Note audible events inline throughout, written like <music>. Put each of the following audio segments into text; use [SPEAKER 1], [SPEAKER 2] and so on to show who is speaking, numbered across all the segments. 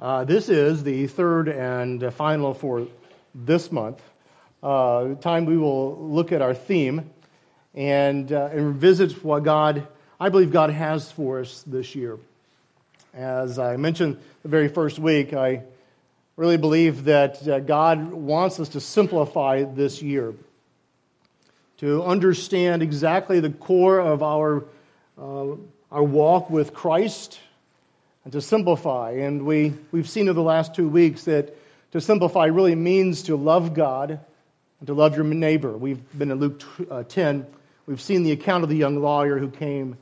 [SPEAKER 1] Uh, this is the third and final for this month. Uh, time we will look at our theme and, uh, and revisit what God, I believe God has for us this year. As I mentioned the very first week, I really believe that uh, God wants us to simplify this year, to understand exactly the core of our, uh, our walk with Christ and to simplify. And we, we've seen over the last two weeks that to simplify really means to love God and to love your neighbor. We've been in Luke uh, 10. We've seen the account of the young lawyer who came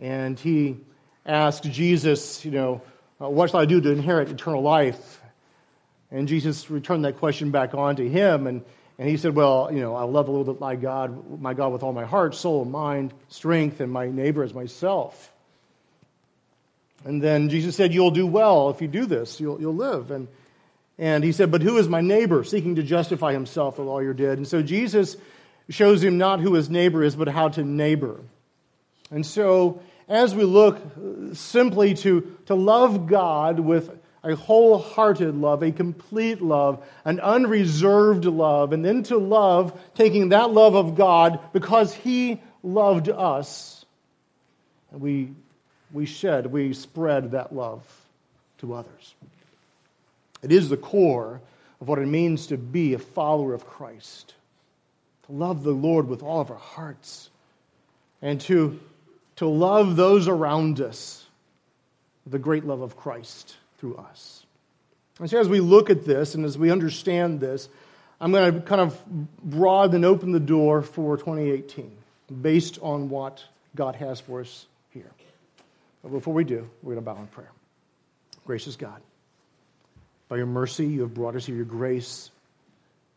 [SPEAKER 1] and he asked Jesus, you know, uh, what shall I do to inherit eternal life? And Jesus returned that question back on to him. And, and he said, Well, you know, I love the Lord my God, my God with all my heart, soul, mind, strength, and my neighbor as myself. And then Jesus said, You'll do well if you do this, you'll, you'll live. And, and he said, But who is my neighbor? Seeking to justify himself, the lawyer did. And so Jesus shows him not who his neighbor is, but how to neighbor. And so as we look uh, simply to, to love God with a wholehearted love, a complete love, an unreserved love, and then to love, taking that love of God because He loved us, and we we shed, we spread that love to others. It is the core of what it means to be a follower of Christ, to love the Lord with all of our hearts, and to, to love those around us the great love of Christ through us. And so, as we look at this and as we understand this, I'm going to kind of broaden and open the door for 2018 based on what God has for us. But before we do, we're going to bow in prayer. Gracious God, by your mercy, you have brought us here, your grace.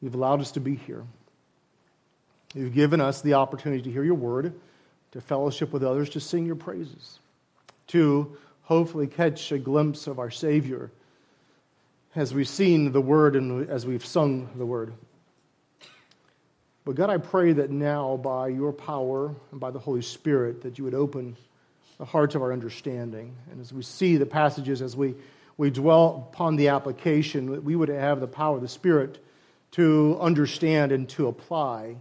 [SPEAKER 1] You've allowed us to be here. You've given us the opportunity to hear your word, to fellowship with others, to sing your praises, to hopefully catch a glimpse of our Savior as we've seen the word and as we've sung the word. But God, I pray that now, by your power and by the Holy Spirit, that you would open the hearts of our understanding. And as we see the passages, as we, we dwell upon the application, we would have the power of the Spirit to understand and to apply,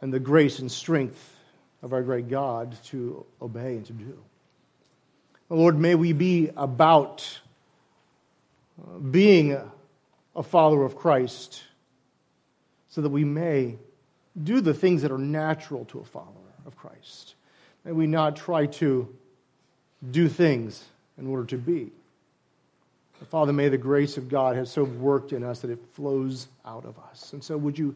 [SPEAKER 1] and the grace and strength of our great God to obey and to do. Lord, may we be about uh, being a follower of Christ so that we may do the things that are natural to a follower of Christ. May we not try to do things in order to be. Father, may the grace of God have so worked in us that it flows out of us. And so, would you,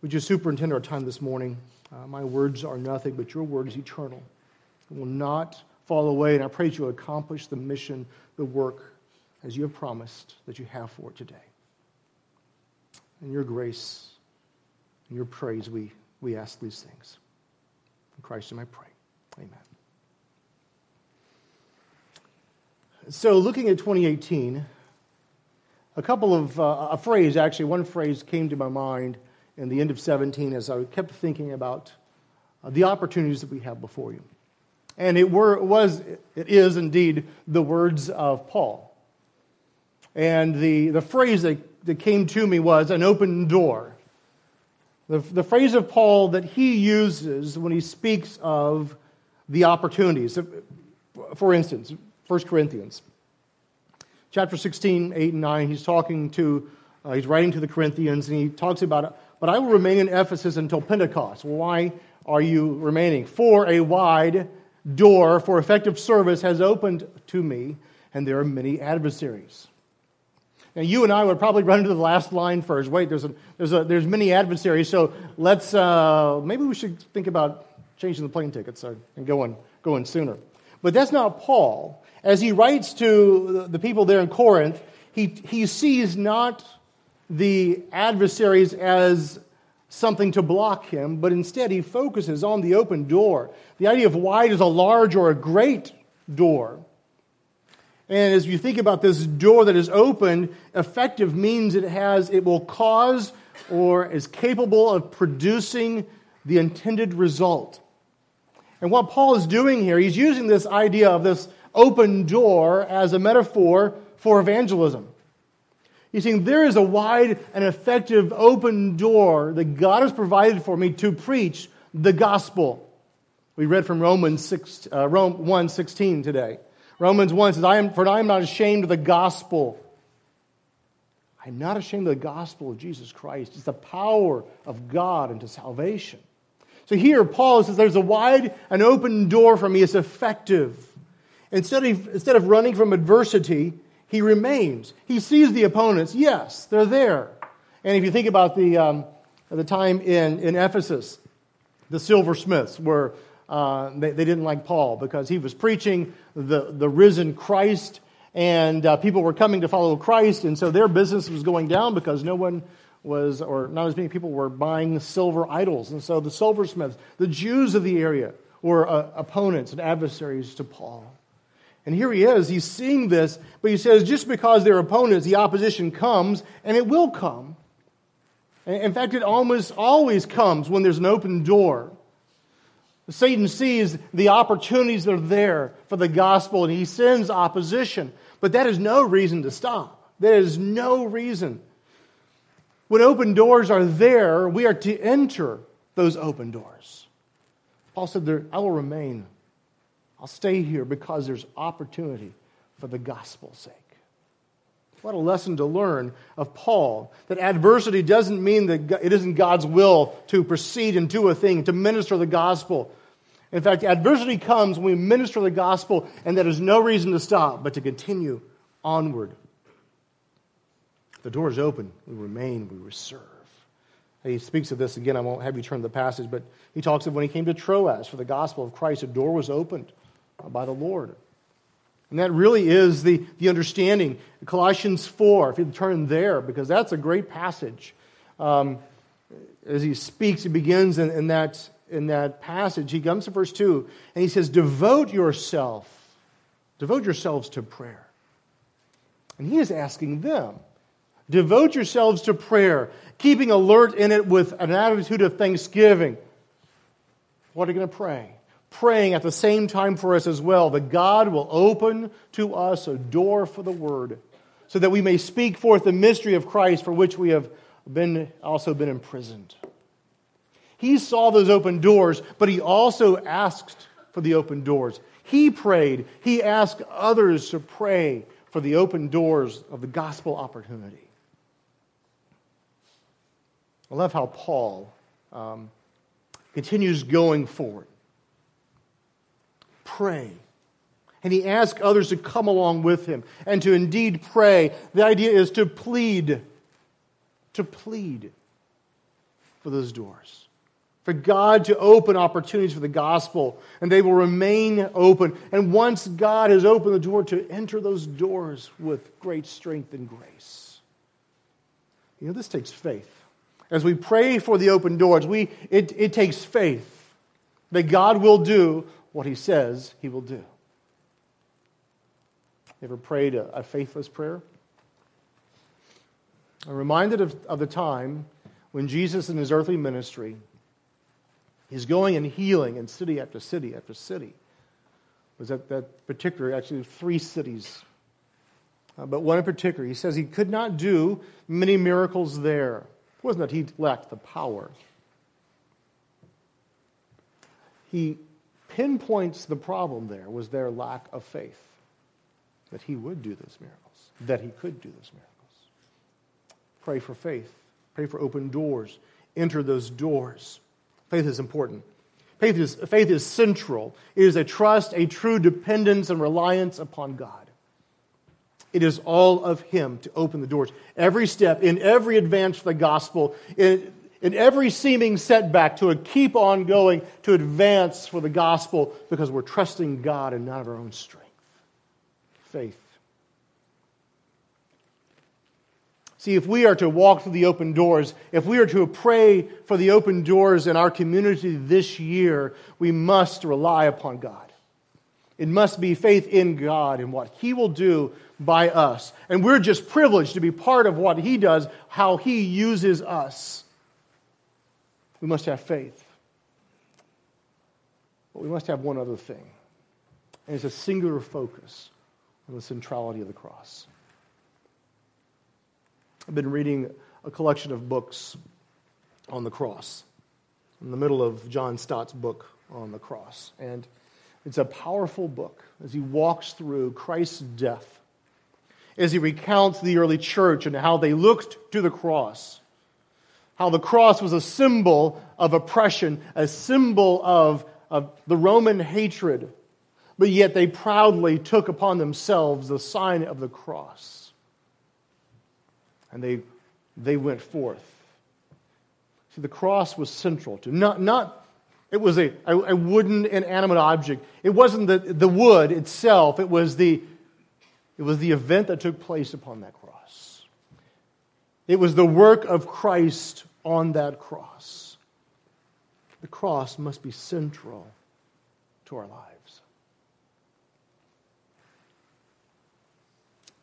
[SPEAKER 1] would you superintend our time this morning? Uh, my words are nothing, but your word is eternal. It will not fall away. And I pray that you accomplish the mission, the work, as you have promised that you have for it today. In your grace and your praise, we, we ask these things. In Christ, name I pray. Amen. So, looking at 2018, a couple of, uh, a phrase, actually, one phrase came to my mind in the end of 17 as I kept thinking about uh, the opportunities that we have before you. And it, were, it was, it is indeed the words of Paul. And the, the phrase that, that came to me was an open door. The, the phrase of Paul that he uses when he speaks of the opportunities. For instance, 1 Corinthians. Chapter 16, 8 and 9, he's talking to, uh, he's writing to the Corinthians, and he talks about, but I will remain in Ephesus until Pentecost. Why are you remaining? For a wide door for effective service has opened to me, and there are many adversaries. Now, you and I would probably run into the last line first. Wait, there's, a, there's, a, there's many adversaries, so let's, uh, maybe we should think about changing the plane tickets and going, going sooner. But that's not Paul. As he writes to the people there in Corinth, he, he sees not the adversaries as something to block him, but instead he focuses on the open door. The idea of wide is a large or a great door. And as you think about this door that is open, effective means it has, it will cause or is capable of producing the intended result. And what Paul is doing here, he's using this idea of this open door as a metaphor for evangelism. You see, there is a wide and effective open door that God has provided for me to preach the gospel. We read from Romans 6, uh, 1 16 today. Romans 1 says, I am, For I am not ashamed of the gospel. I'm not ashamed of the gospel of Jesus Christ. It's the power of God into salvation. So here, Paul says, There's a wide and open door for me. It's effective. Instead of, instead of running from adversity, he remains. He sees the opponents. Yes, they're there. And if you think about the, um, the time in, in Ephesus, the silversmiths were, uh, they, they, didn't like Paul because he was preaching the, the risen Christ, and uh, people were coming to follow Christ, and so their business was going down because no one was, or not as many people were buying silver idols. And so the silversmiths, the Jews of the area, were uh, opponents and adversaries to Paul. And here he is, he's seeing this, but he says just because they're opponents, the opposition comes, and it will come. In fact, it almost always comes when there's an open door. Satan sees the opportunities that are there for the gospel, and he sends opposition. But that is no reason to stop. There is no reason. When open doors are there, we are to enter those open doors. Paul said, there, I will remain I'll stay here because there's opportunity for the gospel's sake. What a lesson to learn of Paul that adversity doesn't mean that it isn't God's will to proceed and do a thing, to minister the gospel. In fact, adversity comes when we minister the gospel, and that is no reason to stop, but to continue onward. The door is open, we remain, we serve. He speaks of this again. I won't have you turn the passage, but he talks of when he came to Troas for the gospel of Christ, a door was opened by the Lord. And that really is the, the understanding. Colossians 4, if you turn there, because that's a great passage. Um, as he speaks, he begins in, in, that, in that passage. He comes to verse 2, and he says, Devote yourself, devote yourselves to prayer. And he is asking them, Devote yourselves to prayer, keeping alert in it with an attitude of thanksgiving. What are you going to pray? praying at the same time for us as well that God will open to us a door for the word so that we may speak forth the mystery of Christ for which we have been also been imprisoned. He saw those open doors, but he also asked for the open doors. He prayed. He asked others to pray for the open doors of the gospel opportunity. I love how Paul um, continues going forward pray. And he asks others to come along with him and to indeed pray. The idea is to plead, to plead for those doors. For God to open opportunities for the gospel, and they will remain open. And once God has opened the door, to enter those doors with great strength and grace. You know, this takes faith. As we pray for the open doors, we, it, it takes faith that God will do what he says he will do. Ever prayed a, a faithless prayer? I'm reminded of, of the time when Jesus in his earthly ministry is going and healing in city after city after city. Was that, that particular, actually, three cities. Uh, but one in particular, he says he could not do many miracles there. It wasn't that he lacked the power. He pinpoints the problem there was their lack of faith that he would do those miracles, that he could do those miracles. Pray for faith, pray for open doors, enter those doors. Faith is important. Faith is, faith is central. It is a trust, a true dependence and reliance upon God. It is all of Him to open the doors. Every step, in every advance for the gospel, it, in every seeming setback to keep on going, to advance for the gospel because we're trusting God and not of our own strength. Faith. See, if we are to walk through the open doors, if we are to pray for the open doors in our community this year, we must rely upon God. It must be faith in God and what He will do by us. And we're just privileged to be part of what He does, how He uses us. We must have faith. But we must have one other thing, and it's a singular focus on the centrality of the cross. I've been reading a collection of books on the cross, in the middle of John Stott's book on the cross. And it's a powerful book as he walks through Christ's death, as he recounts the early church and how they looked to the cross, how the cross was a symbol of oppression, a symbol of, of the Roman hatred, but yet they proudly took upon themselves the sign of the cross. And they, they went forth. See, the cross was central to not, not it was a, a, wooden inanimate object. It wasn't the, the wood itself, it was the, it was the event that took place upon that cross. It was the work of Christ on that cross. The cross must be central to our lives.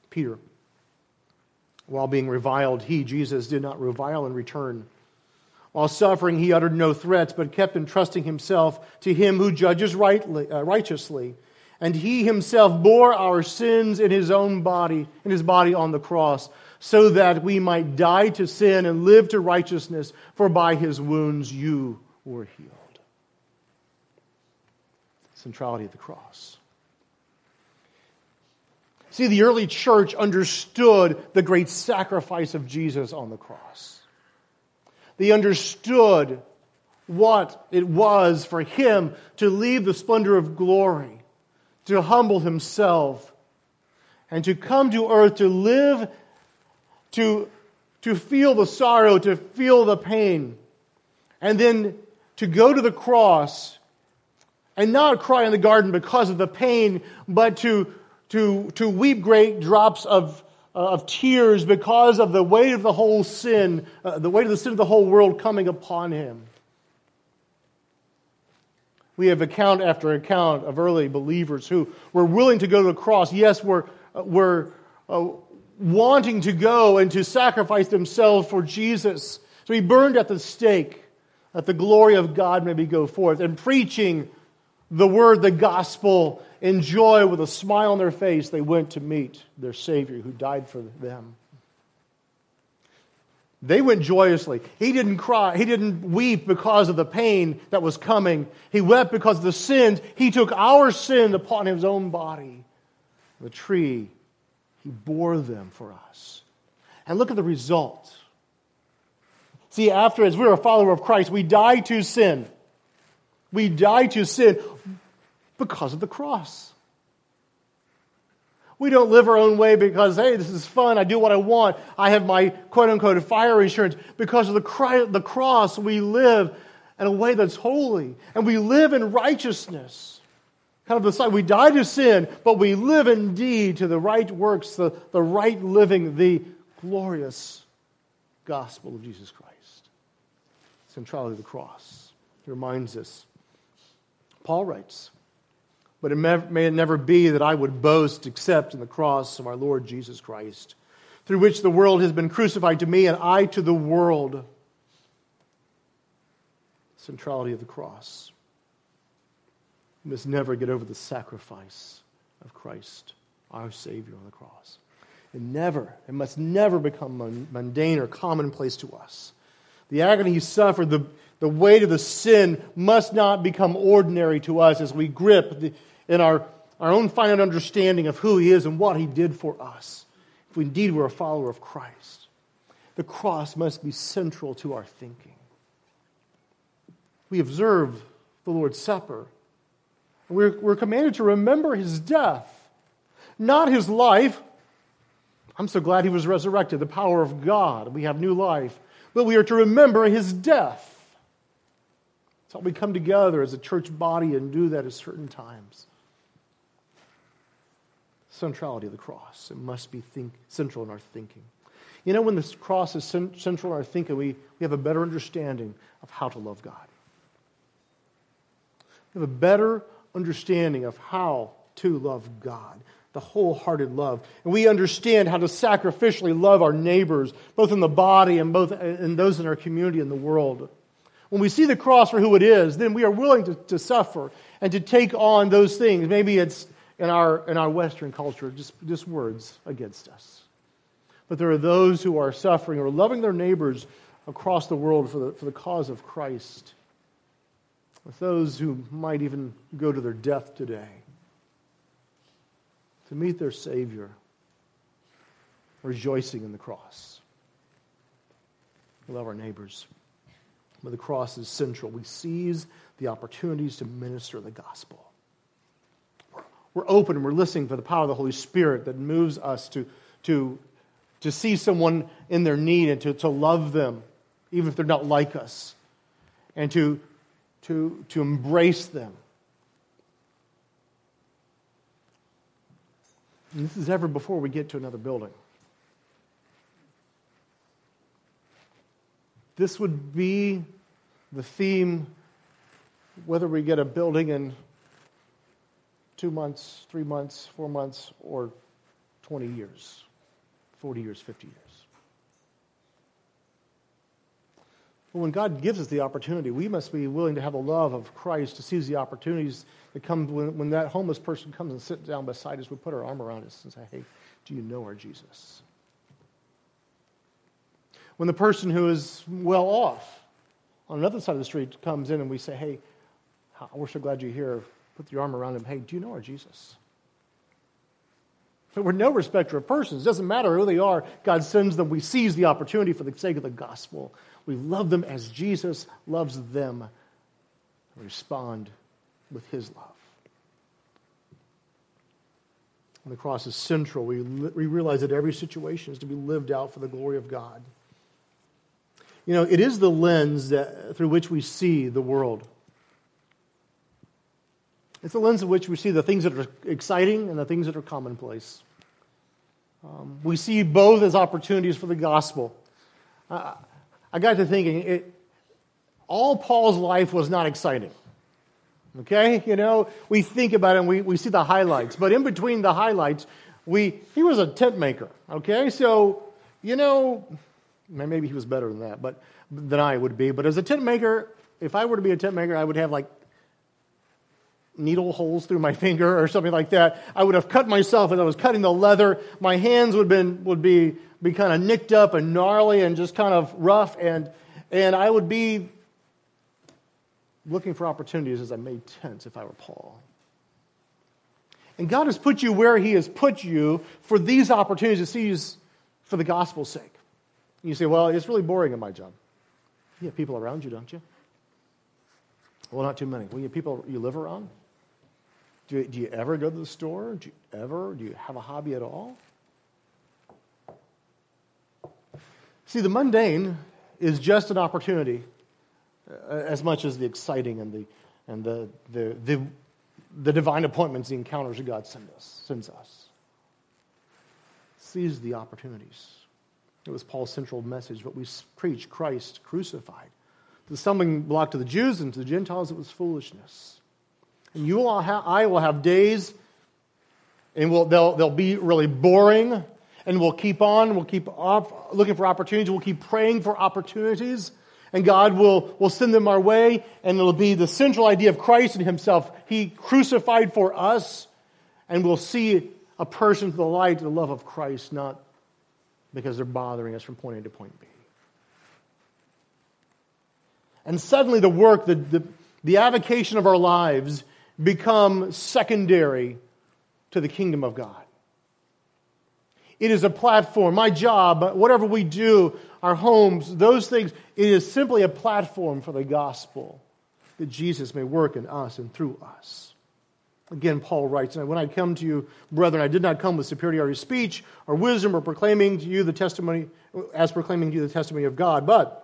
[SPEAKER 1] Peter, while being reviled, he, Jesus, did not revile in return. While suffering, he uttered no threats, but kept entrusting himself to him who judges rightly, uh, righteously. And he himself bore our sins in his own body, in his body on the cross, so that we might die to sin and live to righteousness, for by his wounds you were healed. Centrality of the cross. See, the early church understood the great sacrifice of Jesus on the cross. They understood what it was for him to leave the splendor of glory, to humble himself, and to come to earth to live, to, to feel the sorrow, to feel the pain, and then to go to the cross and not cry in the garden because of the pain, but to, to, to weep great drops of of tears because of the weight of the whole sin, uh, the weight of the sin of the whole world coming upon him. We have account after account of early believers who were willing to go to the cross. Yes, were, uh, were uh, wanting to go and to sacrifice themselves for Jesus. So he burned at the stake that the glory of God may be go forth and preaching the word, the gospel, in joy with a smile on their face, they went to meet their Savior who died for them. They went joyously. He didn't cry. He didn't weep because of the pain that was coming. He wept because of the sins. He took our sin upon his own body. The tree, he bore them for us. And look at the result. See, after, as we're a follower of Christ, we die to sin. We die to sin because of the cross. We don't live our own way because, hey, this is fun. I do what I want. I have my quote unquote fire insurance. Because of the, the cross, we live in a way that's holy and we live in righteousness. Kind of the side, we die to sin, but we live indeed to the right works, the, the right living, the glorious gospel of Jesus Christ. Centrality of the cross. It reminds us Paul writes, But it may it never be that I would boast except in the cross of our Lord Jesus Christ, through which the world has been crucified to me and I to the world. Centrality of the cross. We must never get over the sacrifice of Christ, our Savior on the cross. It never, it must never become mundane or commonplace to us. The agony he suffered, the, the weight of the sin must not become ordinary to us as we grip the, in our, our own finite understanding of who He is and what He did for us. If we indeed were a follower of Christ, the cross must be central to our thinking. We observe the Lord's Supper. We're, we're commanded to remember His death, not His life. I'm so glad He was resurrected, the power of God. We have new life. But we are to remember His death. So we come together as a church body and do that at certain times. Centrality of the cross. It must be think, central in our thinking. You know, when this cross is central in our thinking, we, we have a better understanding of how to love God. We have a better understanding of how to love God, the wholehearted love. And we understand how to sacrificially love our neighbors, both in the body and both in those in our community and the world. When we see the cross for who it is, then we are willing to, to suffer and to take on those things. Maybe it's in our, in our Western culture, just, just words against us. but there are those who are suffering or loving their neighbors across the world for the, for the cause of Christ. With those who might even go to their death today to meet their Savior, rejoicing in the cross. We love our neighbors. But the cross is central. We seize the opportunities to minister the gospel. We're open and we're listening for the power of the Holy Spirit that moves us to, to, to see someone in their need and to, to love them, even if they're not like us, and to, to, to embrace them. And this is ever before we get to another building. This would be the theme whether we get a building in two months, three months, four months, or 20 years, 40 years, 50 years. But when God gives us the opportunity, we must be willing to have the love of Christ to seize the opportunities that come when, when that homeless person comes and sits down beside us. We put our arm around us and say, Hey, do you know our Jesus? When the person who is well off on another side of the street comes in and we say, Hey, we're so glad you're here. Put your arm around him. Hey, do you know our Jesus? But we're no respecter of persons. It doesn't matter who they are. God sends them. We seize the opportunity for the sake of the gospel. We love them as Jesus loves them. We respond with his love. And the cross is central. We, we realize that every situation is to be lived out for the glory of God. You know, it is the lens that, through which we see the world. It's the lens in which we see the things that are exciting and the things that are commonplace. Um, we see both as opportunities for the gospel. Uh, I got to thinking, it, all Paul's life was not exciting. Okay? You know, we think about it and we, we see the highlights. But in between the highlights, we, he was a tent maker. Okay? So, you know, maybe he was better than that, but than I would be. But as a tent maker, if I were to be a tent maker, I would have like needle holes through my <laughs> finger or something like that. I would have cut myself as I was cutting the leather. My hands would, been, would be, be kind of nicked up and gnarly and just kind of rough, and, and I would be looking for opportunities as I made tents if I were Paul. And God has put you where He has put you for these opportunities to seize for the gospel's sake. And you say, well, it's really boring in my job. You have people around you, don't you? Well, not too many. Well, you have people you live around? Do you, do you ever go to the store? Do you ever? Do you have a hobby at all? See, the mundane is just an opportunity uh, as much as the exciting and the, and the, the, the, the divine appointments, the encounters that God sends us, sends us. Seize the opportunities. It was Paul's central message, but we preach Christ crucified. The stumbling block to the Jews and to the Gentiles, it was foolishness. And you will have, I will have days, and we'll, they'll, they'll be really boring, and we'll keep on, we'll keep up, looking for opportunities, we'll keep praying for opportunities, and God will, will send them our way, and it'll be the central idea of Christ and Himself. He crucified for us, and we'll see a person to the light, the love of Christ, not because they're bothering us from point A to point B. And suddenly the work, the, the, the avocation of our lives become secondary to the kingdom of God. It is a platform. My job, whatever we do, our homes, those things, it is simply a platform for the gospel that Jesus may work in us and through us. Again, Paul writes, And When I come to you, brethren, I did not come with superiority of speech or wisdom or proclaiming to you the testimony, as proclaiming to you the testimony of God, but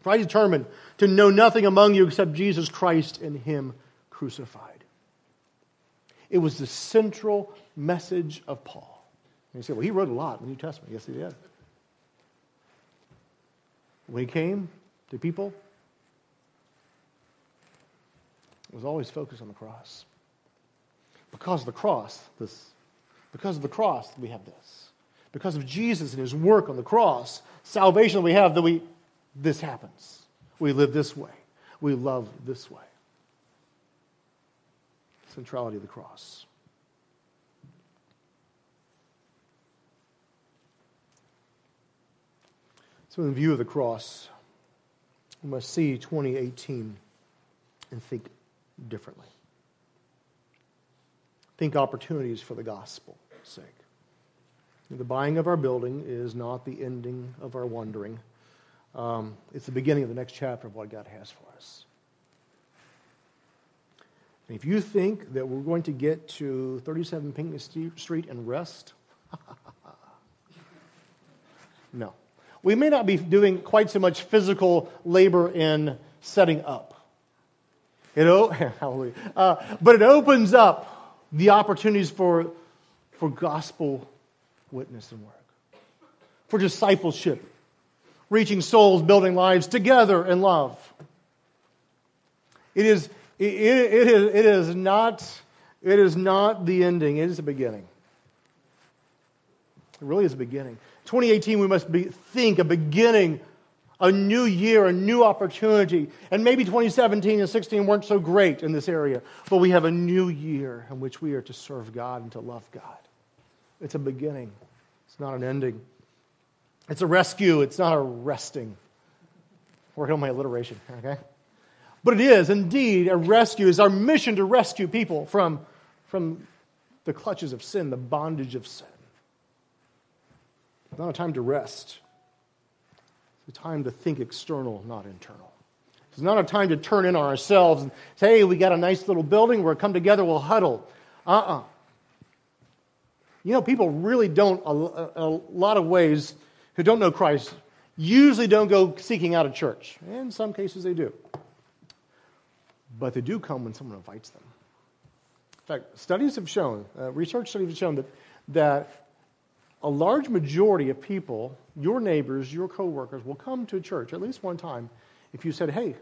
[SPEAKER 1] for I determined to know nothing among you except Jesus Christ and Him crucified. It was the central message of Paul. And you say, well, he wrote a lot in the New Testament. Yes, he did. When he came to people, it was always focused on the cross. Because of the cross, this, because of the cross, we have this. Because of Jesus and his work on the cross, salvation we have, that we, this happens. We live this way. We love this way. Centrality of the cross. So, in view of the cross, we must see 2018 and think differently. Think opportunities for the gospel's sake. The buying of our building is not the ending of our wandering. Um, it's the beginning of the next chapter of what God has for us. And if you think that we're going to get to 37 Pinckney Street and rest, <laughs> no. We may not be doing quite so much physical labor in setting up. It, <laughs> uh, but it opens up the opportunities for, for gospel witness and work, for discipleship, reaching souls, building lives together in love. It is, it, it, is, it, is not, it is not the ending, it is the beginning. It really is a beginning. 2018, we must be, think a beginning, a new year, a new opportunity. And maybe 2017 and 16 weren't so great in this area, but we have a new year in which we are to serve God and to love God. It's a beginning, it's not an ending. It's a rescue, it's not a resting. Working on my alliteration, okay? But it is indeed a rescue. It's our mission to rescue people from, from the clutches of sin, the bondage of sin. It's not a time to rest. It's a time to think external, not internal. It's not a time to turn in on ourselves and say, hey, we got a nice little building, we'll come together, we'll huddle. Uh uh-uh. uh You know, people really don't, a, lot of ways, who don't know Christ, usually don't go seeking out a church. In some cases, they do. But they do come when someone invites them. In fact, studies have shown, uh, research studies have shown that, that a large majority of people, your neighbors, your coworkers, will come to church at least one time if you said, hey,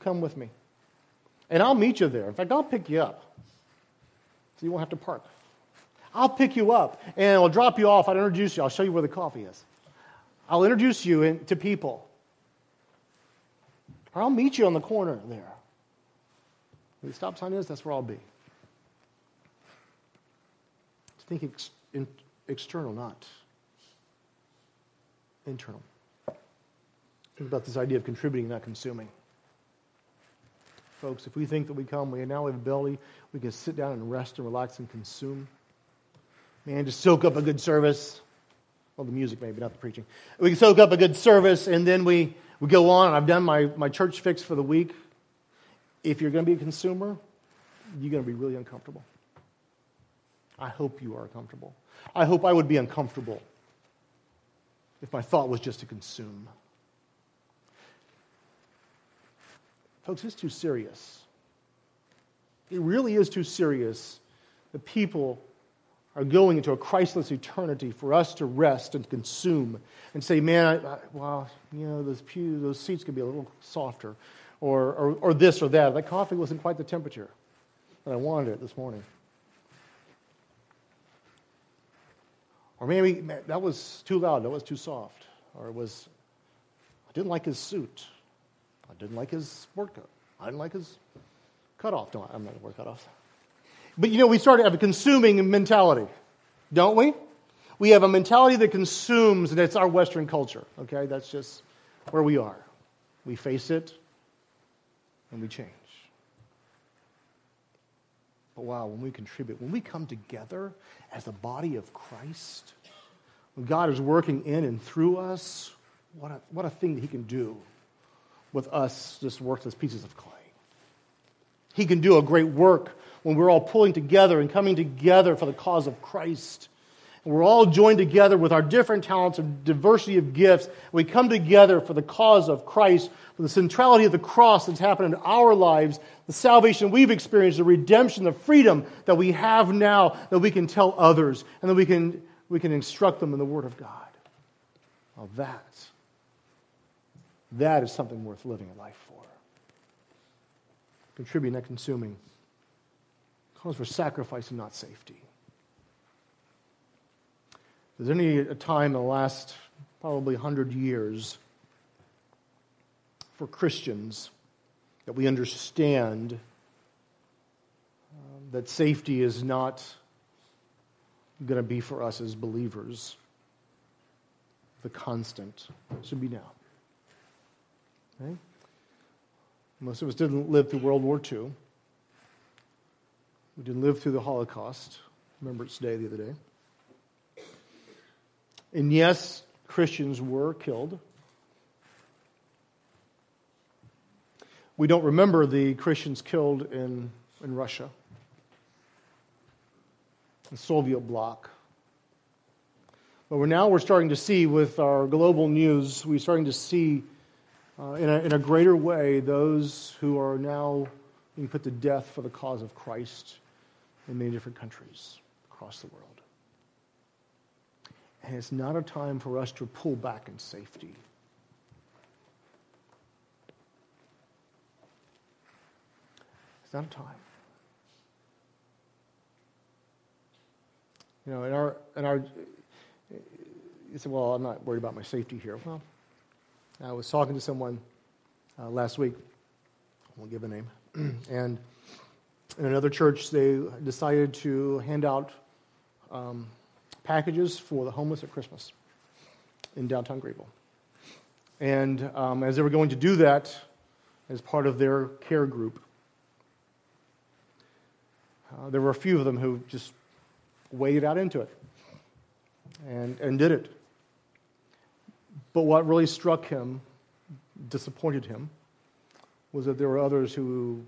[SPEAKER 1] come with me. And I'll meet you there. In fact, I'll pick you up. So you won't have to park. I'll pick you up and I'll drop you off. I'll introduce you. I'll show you where the coffee is. I'll introduce you in, to people. Or I'll meet you on the corner there. Where the stop sign is, that's where I'll be. Think ex- in, external, not internal. Think about this idea of contributing, not consuming. Folks, if we think that we come, we now have ability, we can sit down and rest and relax and consume. Man, just soak up a good service. Well, the music maybe, not the preaching. We can soak up a good service and then we, we go on. I've done my, my church fix for the week. If you're going to be a consumer, you're going to be really uncomfortable. I hope you are comfortable. I hope I would be uncomfortable if my thought was just to consume. Folks, it's too serious. It really is too serious that people are going into a Christless eternity for us to rest and consume and say, man, I, I, well, you know, those pews, those seats could be a little softer, or, or, or this or that. That coffee wasn't quite the temperature that I wanted it this morning. Or maybe that was too loud, that was too soft. Or it was, I didn't like his suit. I didn't like his sport coat. I didn't like his cutoff. No, I'm not to wear cutoffs. But you know, we start to have a consuming mentality, don't we? We have a mentality that consumes, and it's our Western culture, okay? That's just where we are. We face it, and we change. But wow, when we contribute, when we come together as the body of Christ, when God is working in and through us, what a, what a thing that He can do with us, just worthless pieces of clay. He can do a great work when we're all pulling together and coming together for the cause of Christ. We're all joined together with our different talents and diversity of gifts. We come together for the cause of Christ, for the centrality of the cross that's happened in our lives, the salvation we've experienced, the redemption, the freedom that we have now that we can tell others and that we can, we can instruct them in the Word of God. Well, that, that is something worth living a life for. Contributing, not consuming. Calls for sacrifice and not safety. Is there any time in the last probably 100 years for Christians that we understand uh, that safety is not going to be for us as believers. the constant. It should be now. Right? Most of us didn't live through World War II. We didn't live through the Holocaust. Remember its Day the other day. And yes, Christians were killed. We don't remember the Christians killed in, in Russia, the Soviet bloc. But we're now we're starting to see with our global news, we're starting to see uh, in, a, in a greater way those who are now being put to death for the cause of Christ in many different countries across the world. And it's not a time for us to pull back in safety. It's not a time. You know, in our, in our, you say, well, I'm not worried about my safety here. Well, I was talking to someone uh, last week, I won't give a name, <clears throat> and in another church, they decided to hand out um, packages for the homeless at Christmas in downtown Greenville. And um, as they were going to do that, as part of their care group, uh, there were a few of them who just waded out into it and, and did it. But what really struck him, disappointed him, was that there were others who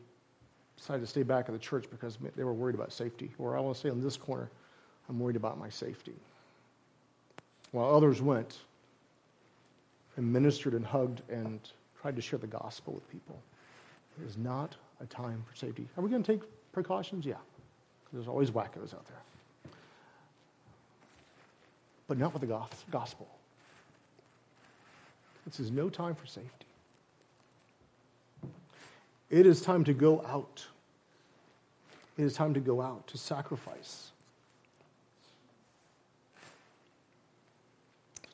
[SPEAKER 1] decided to stay back at the church because they were worried about safety. Or I want to say in this corner, I'm worried about my safety. While others went and ministered and hugged and tried to share the gospel with people. It is not a time for safety. Are we going to take precautions? Yeah. There's always wackos out there. But not with the gospel. This is no time for safety. It is time to go out. It is time to go out, to sacrifice.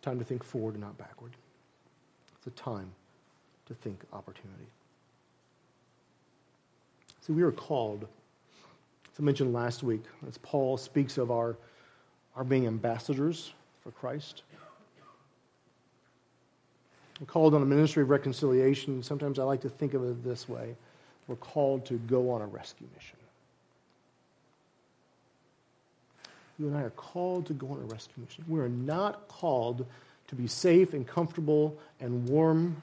[SPEAKER 1] Time to think forward and not backward. It's a time to think opportunity. See, we are called, as I mentioned last week, as Paul speaks of our, our being ambassadors for Christ. We're called on a ministry of reconciliation. Sometimes I like to think of it this way we're called to go on a rescue mission. You and I are called to go on a rescue mission. We are not called to be safe and comfortable and warm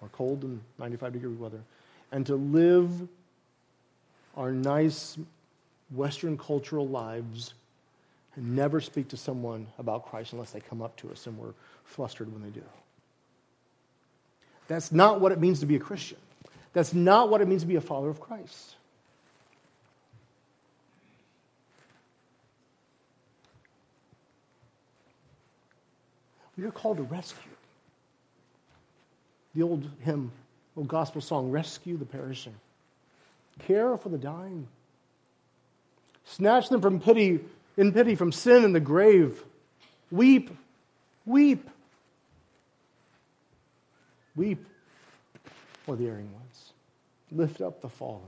[SPEAKER 1] or cold in 95 degree weather and to live our nice Western cultural lives and never speak to someone about Christ unless they come up to us and we're flustered when they do. That's not what it means to be a Christian. That's not what it means to be a follower of Christ. Are called to rescue. The old hymn, old gospel song, Rescue the Perishing. Care for the dying. Snatch them from pity, in pity from sin and the grave. Weep, weep Weep for the erring ones. Lift up the fallen.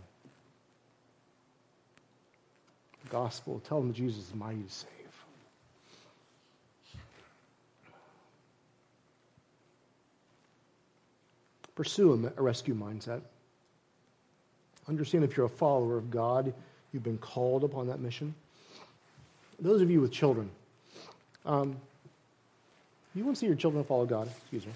[SPEAKER 1] The gospel, tell them Jesus is mighty to save. Pursue a rescue mindset. Understand if you're a follower of God, you've been called upon that mission. Those of you with children, um, you want to see your children follow God? Excuse me.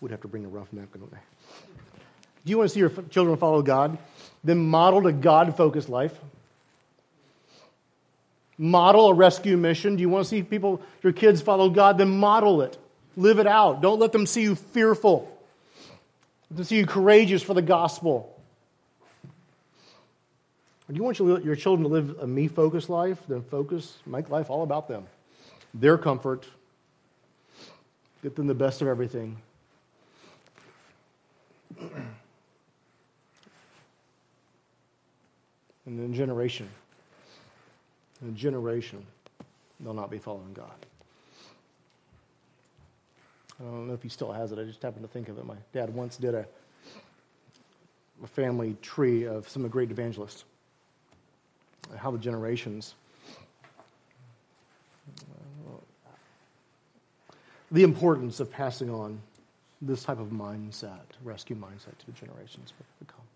[SPEAKER 1] would have to bring a rough napkin, would they? Do you want to see your children follow God? Then model a God focused life. Model a rescue mission. Do you want to see people, your kids follow God? Then model it. Live it out. Don't let them see you fearful. Let them see you courageous for the gospel. do you want your children to live a me focused life? Then focus, make life all about them. Their comfort. Get them the best of everything. <clears throat> and then generation, in a generation, they'll not be following God. I don't know if he still has it. I just happened to think of it. My dad once did a, a family tree of some of the great evangelists. how the generations, the importance of passing on this type of mindset, rescue mindset to the generations to come.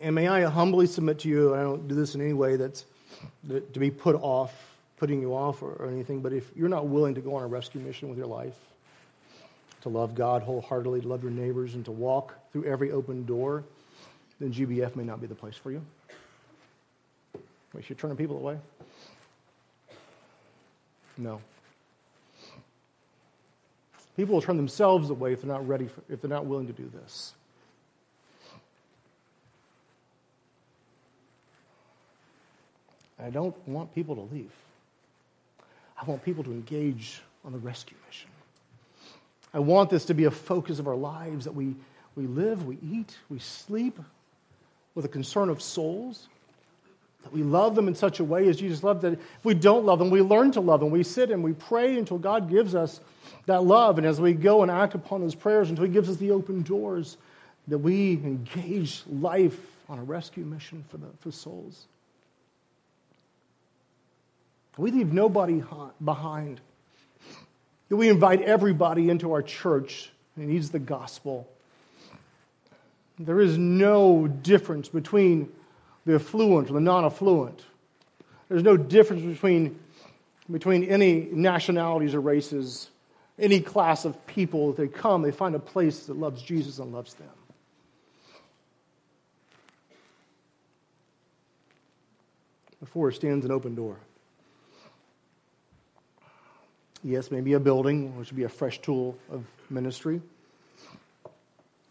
[SPEAKER 1] And may I humbly submit to you, I don't do this in any way that's to be put off, putting you off or, or anything, but if you're not willing to go on a rescue mission with your life, to love God wholeheartedly, to love your neighbors, and to walk through every open door, then GBF may not be the place for you. We should turn people away? No. People will turn themselves away if they're not ready, for, if they're not willing to do this. I don't want people to leave. I want people to engage on the rescue mission. I want this to be a focus of our lives that we, we live, we eat, we sleep with a concern of souls, that we love them in such a way as Jesus loved that if we don't love them, we learn to love them. We sit and we pray until God gives us that love. And as we go and act upon those prayers until He gives us the open doors, that we engage life on a rescue mission for, the, for souls. We leave nobody behind. We invite everybody into our church who needs the gospel. There is no difference between the affluent and the non affluent. There's no difference between, between any nationalities or races, any class of people. They come, they find a place that loves Jesus and loves them. Before stands an open door. Yes, maybe a building, which would be a fresh tool of ministry.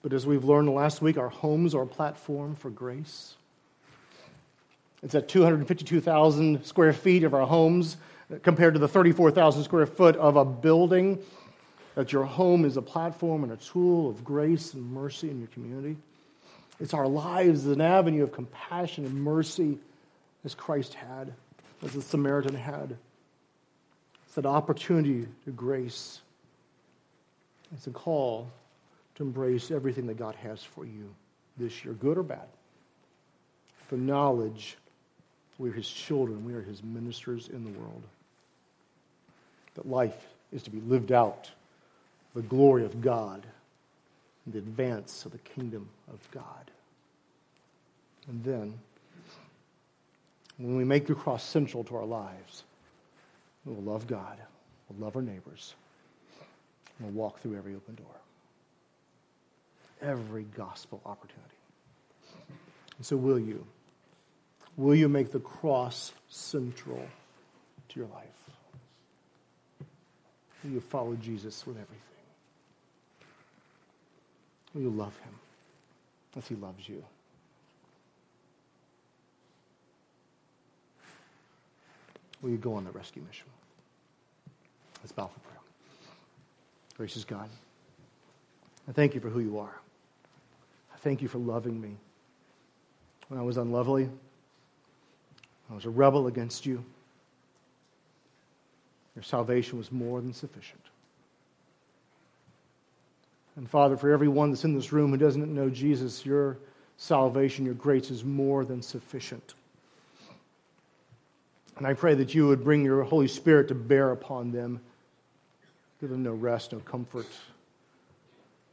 [SPEAKER 1] But as we've learned last week, our homes are a platform for grace. It's at 252,000 square feet of our homes compared to the 34,000 square foot of a building. That your home is a platform and a tool of grace and mercy in your community. It's our lives as an avenue of compassion and mercy as Christ had, as the Samaritan had. It's an opportunity to grace. It's a call to embrace everything that God has for you this year, good or bad. The knowledge we're His children, we are His ministers in the world. That life is to be lived out, the glory of God, the advance of the kingdom of God. And then, when we make the cross central to our lives, We'll love God. We'll love our neighbors. We'll walk through every open door. Every gospel opportunity. And so, will you? Will you make the cross central to your life? Will you follow Jesus with everything? Will you love him as he loves you? Will you go on the rescue mission? Let's bow for prayer. Gracious God, I thank you for who you are. I thank you for loving me. When I was unlovely, I was a rebel against you. Your salvation was more than sufficient. And Father, for everyone that's in this room who doesn't know Jesus, your salvation, your grace is more than sufficient. And I pray that you would bring your Holy Spirit to bear upon them give them no rest, no comfort,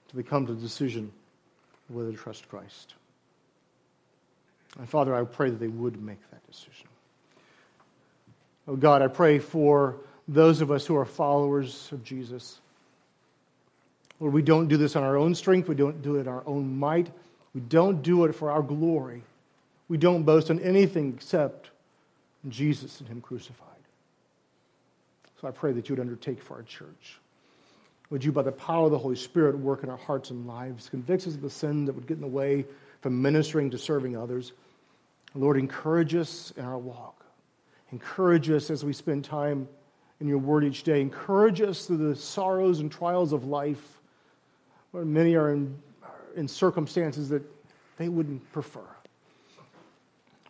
[SPEAKER 1] to they come to the decision whether to trust Christ. And Father, I pray that they would make that decision. Oh God, I pray for those of us who are followers of Jesus. Lord, we don't do this on our own strength, we don't do it in our own might, we don't do it for our glory. We don't boast in anything except Jesus and Him crucified. So I pray that you would undertake for our church. Would you, by the power of the Holy Spirit, work in our hearts and lives, convict us of the sin that would get in the way from ministering to serving others? Lord, encourage us in our walk. Encourage us as we spend time in your word each day. Encourage us through the sorrows and trials of life, where many are in, in circumstances that they wouldn't prefer.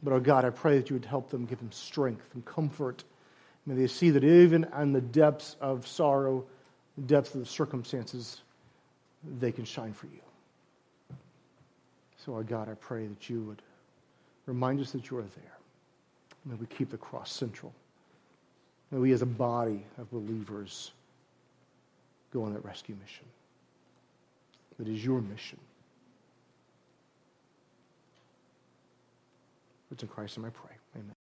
[SPEAKER 1] But, oh God, I pray that you would help them, give them strength and comfort May they see that even in the depths of sorrow, the depths of the circumstances, they can shine for you. So, our God, I pray that you would Remind us that you are there. May we keep the cross central. May we, as a body of believers, go on that rescue mission. That is your mission. It's in Christ and I pray.